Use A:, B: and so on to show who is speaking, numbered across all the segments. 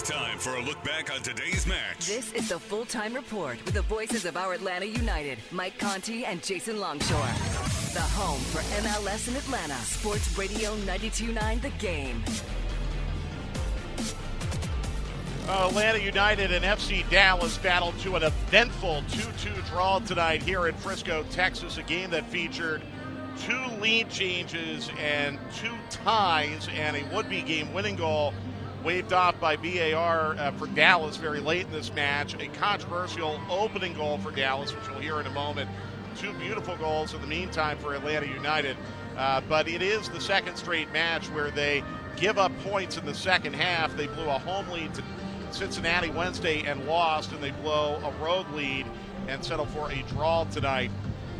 A: It's time for a look back on today's match.
B: This is the full time report with the voices of our Atlanta United, Mike Conti and Jason Longshore. The home for MLS in Atlanta, Sports Radio 929 The Game.
C: Atlanta United and FC Dallas battled to an eventful 2 2 draw tonight here in Frisco, Texas. A game that featured two lead changes and two ties and a would be game winning goal waved off by VAR uh, for Dallas very late in this match. A controversial opening goal for Dallas, which we'll hear in a moment. Two beautiful goals in the meantime for Atlanta United. Uh, but it is the second straight match where they give up points in the second half. They blew a home lead to Cincinnati Wednesday and lost, and they blow a road lead and settle for a draw tonight.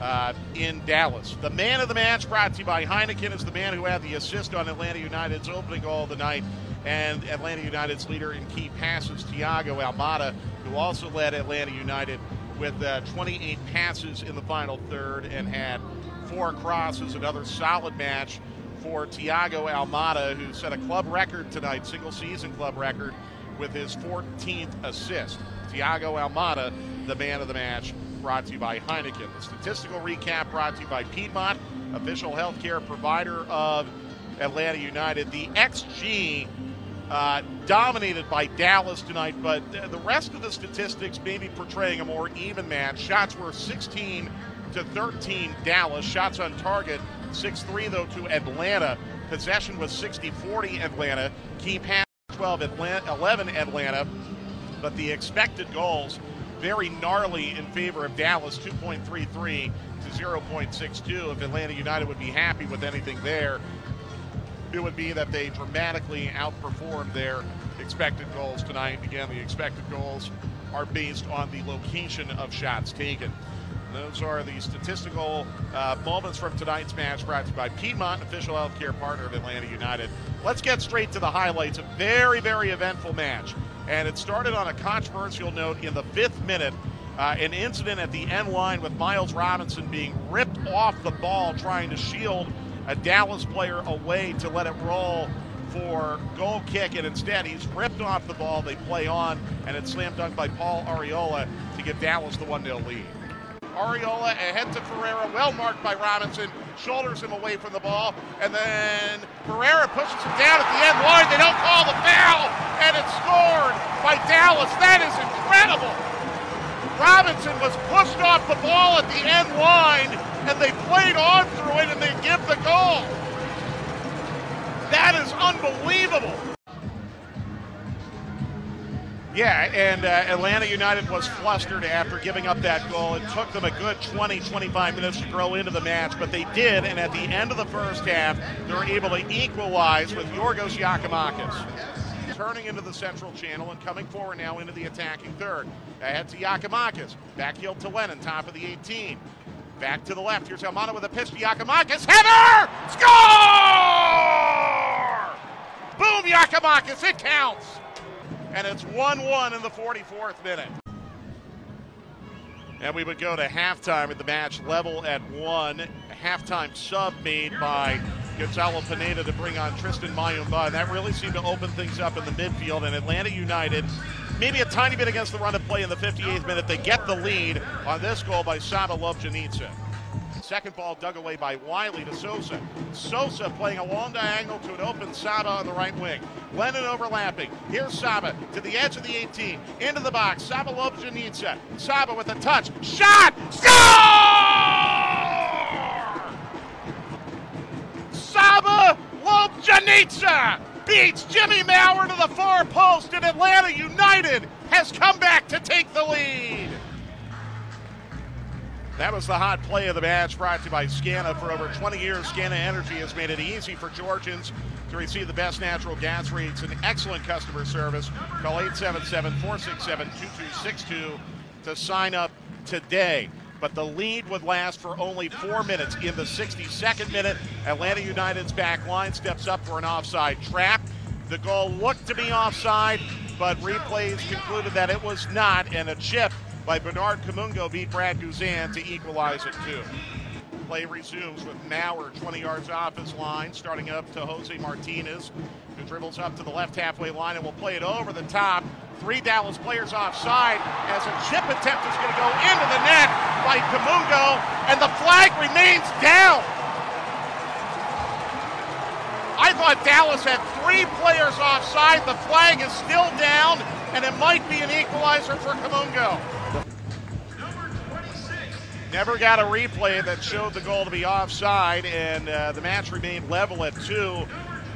C: Uh, in Dallas. The man of the match brought to you by Heineken is the man who had the assist on Atlanta United's opening goal of the night and Atlanta United's leader in key passes, Thiago Almada, who also led Atlanta United with uh, 28 passes in the final third and had four crosses. Another solid match for Thiago Almada, who set a club record tonight, single season club record, with his 14th assist. Thiago Almada, the man of the match, brought to you by Heineken. The statistical recap brought to you by Piedmont, official healthcare provider of Atlanta United. The XG uh, dominated by Dallas tonight, but the rest of the statistics maybe portraying a more even match. Shots were 16 to 13 Dallas. Shots on target 6 3 though to Atlanta. Possession was 60 40 Atlanta. Key pass 12 Atlanta, 11 Atlanta. But the expected goals very gnarly in favor of Dallas 2.33 to 0.62. If Atlanta United would be happy with anything there, it would be that they dramatically outperformed their expected goals tonight. Again, the expected goals are based on the location of shots taken. Those are the statistical uh, moments from tonight's match brought to you by Piedmont, official healthcare partner of Atlanta United. Let's get straight to the highlights. A very, very eventful match. And it started on a controversial note in the fifth minute. Uh, an incident at the end line with Miles Robinson being ripped off the ball trying to shield a Dallas player away to let it roll for goal kick, and instead he's ripped off the ball. They play on, and it's slam dunk by Paul Arriola to give Dallas the 1 0 lead. Arriola ahead to Ferreira, well marked by Robinson, shoulders him away from the ball, and then Ferreira pushes him down at the end line. They don't call the foul, and it's scored by Dallas. That is incredible. Robinson was pushed off the ball at the end line, and they played on through it, and they give the goal. That is unbelievable. Yeah, and uh, Atlanta United was flustered after giving up that goal. It took them a good 20, 25 minutes to grow into the match, but they did, and at the end of the first half, they were able to equalize with Yorgos Giakoumakis. Turning into the central channel and coming forward now into the attacking third. Ahead to Giakoumakis. Back heel to Lennon, top of the 18. Back to the left. Here's Almada with a pitch to. Header! Score! Boom, Giakoumakis. It counts. And it's 1 1 in the 44th minute. And we would go to halftime at the match level at one. A halftime sub made by Gonzalo Pineda to bring on Tristan Muyumba. And that really seemed to open things up in the midfield. And Atlanta United, maybe a tiny bit against the run of play in the 58th minute. They get the lead on this goal by Saba Lobjanidze. Second ball dug away by Wiley to Sosa. Sosa playing a long diagonal to an open Saba on the right wing. Lennon overlapping. Here's Saba to the edge of the 18. Into the box. Saba Lobjanidze. Saba with a touch. Shot! Score! Saba Lobjanidze! Beats Jimmy Maurer to the far post, and Atlanta United has come back to take the lead. That was the hot play of the match brought to you by Scana. For over 20 years, Scana Energy has made it easy for Georgians to receive the best natural gas rates and excellent customer service. Call 877 467 2262 to sign up today. But the lead would last for only four minutes. In the 62nd minute, Atlanta United's back line steps up for an offside trap. The goal looked to be offside, but replays concluded that it was not, and a chip by Bernard Kamungo beat Brad Guzan to equalize it too. Play resumes with Maurer 20 yards off his line, starting up to Jose Martinez, who dribbles up to the left halfway line and will play it over the top. Three Dallas players offside as a chip attempt is going to go into the net by Kamungo, and the flag remains down. I thought Dallas had three players offside. The flag is still down, and it might be an equalizer for Kamungo. Never got a replay that showed the goal to be offside, and uh, the match remained level at two.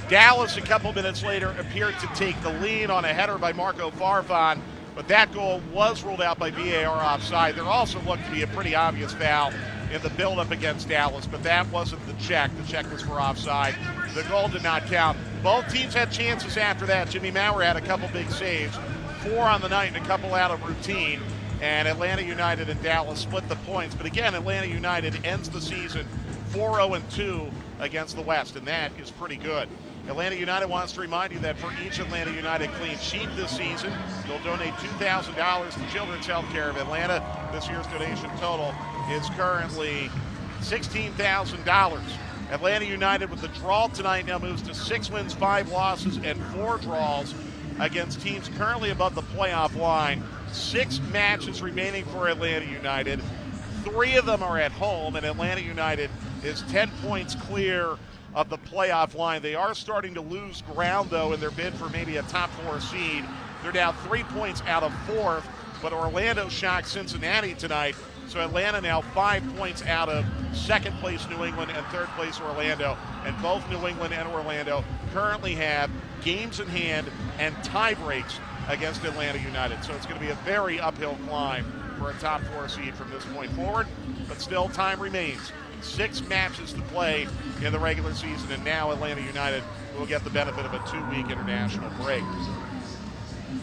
C: Dallas, a couple minutes later, appeared to take the lead on a header by Marco Farfan, but that goal was ruled out by VAR offside. There also looked to be a pretty obvious foul in the buildup against Dallas, but that wasn't the check. The check was for offside. The goal did not count. Both teams had chances after that. Jimmy Maurer had a couple big saves, four on the night and a couple out of routine and Atlanta United and Dallas split the points. But again, Atlanta United ends the season 4 0 2 against the West, and that is pretty good. Atlanta United wants to remind you that for each Atlanta United clean sheet this season, they'll donate $2,000 to Children's Healthcare of Atlanta. This year's donation total is currently $16,000. Atlanta United with the draw tonight now moves to six wins, five losses, and four draws against teams currently above the playoff line. Six matches remaining for Atlanta United. Three of them are at home, and Atlanta United is 10 points clear of the playoff line. They are starting to lose ground, though, in their bid for maybe a top four seed. They're now three points out of fourth, but Orlando shocked Cincinnati tonight. So Atlanta now five points out of second place New England and third place Orlando. And both New England and Orlando currently have games in hand and tie breaks against Atlanta United. So it's going to be a very uphill climb for a top four seed from this point forward. But still, time remains. Six matches to play in the regular season, and now Atlanta United will get the benefit of a two week international break.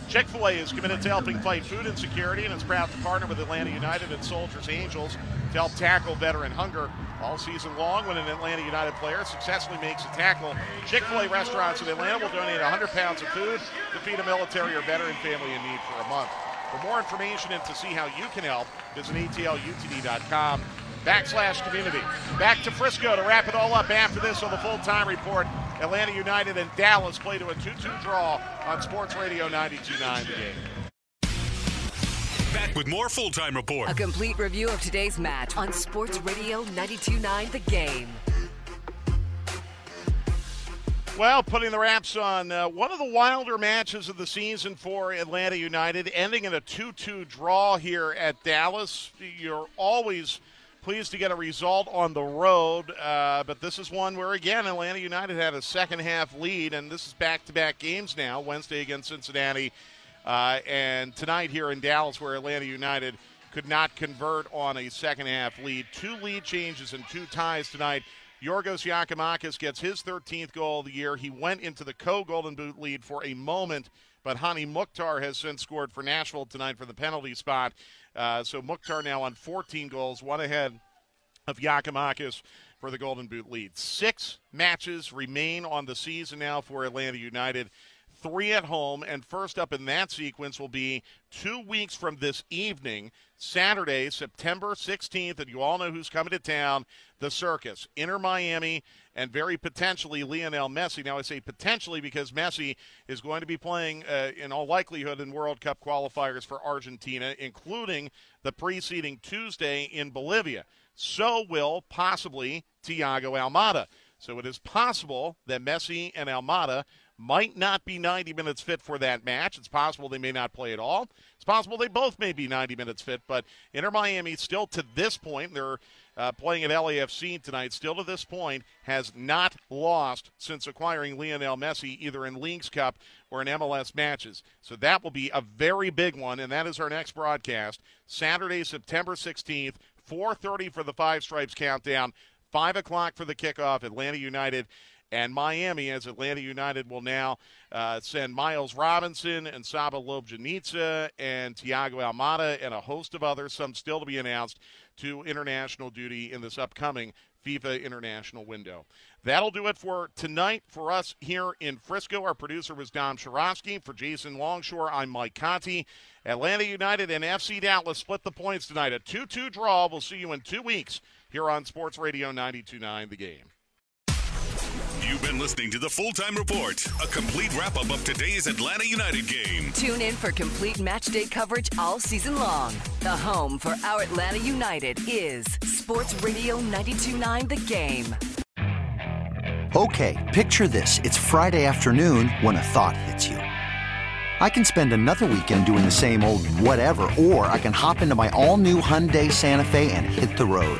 C: Chick fil A is committed to helping fight food insecurity and is proud to partner with Atlanta United and Soldiers Angels to help tackle veteran hunger. All season long, when an Atlanta United player successfully makes a tackle, Chick fil A restaurants in Atlanta will donate 100 pounds of food to feed a military or veteran family in need for a month. For more information and to see how you can help, visit atlutd.com backslash community. Back to Frisco to wrap it all up after this on the full time report. Atlanta United and Dallas play to a 2 2 draw on Sports Radio 92.9 The game.
A: Back with more full time report.
B: A complete review of today's match on Sports Radio 92.9 The Game.
C: Well, putting the wraps on uh, one of the wilder matches of the season for Atlanta United, ending in a 2 2 draw here at Dallas. You're always pleased to get a result on the road, uh, but this is one where, again, Atlanta United had a second half lead, and this is back to back games now Wednesday against Cincinnati, uh, and tonight here in Dallas, where Atlanta United could not convert on a second half lead. Two lead changes and two ties tonight. Yorgos Giakoumakis gets his 13th goal of the year. He went into the co Golden Boot lead for a moment, but Hani Mukhtar has since scored for Nashville tonight for the penalty spot. Uh, so Mukhtar now on 14 goals, one ahead of Giakoumakis for the Golden Boot lead. Six matches remain on the season now for Atlanta United. Three at home, and first up in that sequence will be two weeks from this evening, Saturday, September 16th, and you all know who's coming to town the circus. Inter Miami and very potentially Lionel Messi. Now, I say potentially because Messi is going to be playing, uh, in all likelihood, in World Cup qualifiers for Argentina, including the preceding Tuesday in Bolivia. So will possibly Thiago Almada. So it is possible that Messi and Almada might not be 90 minutes fit for that match. It's possible they may not play at all. It's possible they both may be 90 minutes fit, but Inter Miami still to this point, they're uh, playing at LAFC tonight, still to this point, has not lost since acquiring Lionel Messi, either in Leagues Cup or in MLS matches. So that will be a very big one, and that is our next broadcast, Saturday, September 16th, 4.30 for the Five Stripes Countdown, 5 o'clock for the kickoff, Atlanta United and Miami, as Atlanta United will now uh, send Miles Robinson and Saba Lobjanidze and Thiago Almada and a host of others, some still to be announced, to international duty in this upcoming FIFA international window. That'll do it for tonight for us here in Frisco. Our producer was Dom Shirosky. For Jason Longshore, I'm Mike Conti. Atlanta United and FC Dallas split the points tonight. A 2 2 draw. We'll see you in two weeks here on Sports Radio 929 The Game.
A: You've been listening to the Full Time Report, a complete wrap up of today's Atlanta United game.
B: Tune in for complete match day coverage all season long. The home for our Atlanta United is Sports Radio 929 The Game.
D: Okay, picture this. It's Friday afternoon when a thought hits you. I can spend another weekend doing the same old whatever, or I can hop into my all new Hyundai Santa Fe and hit the road.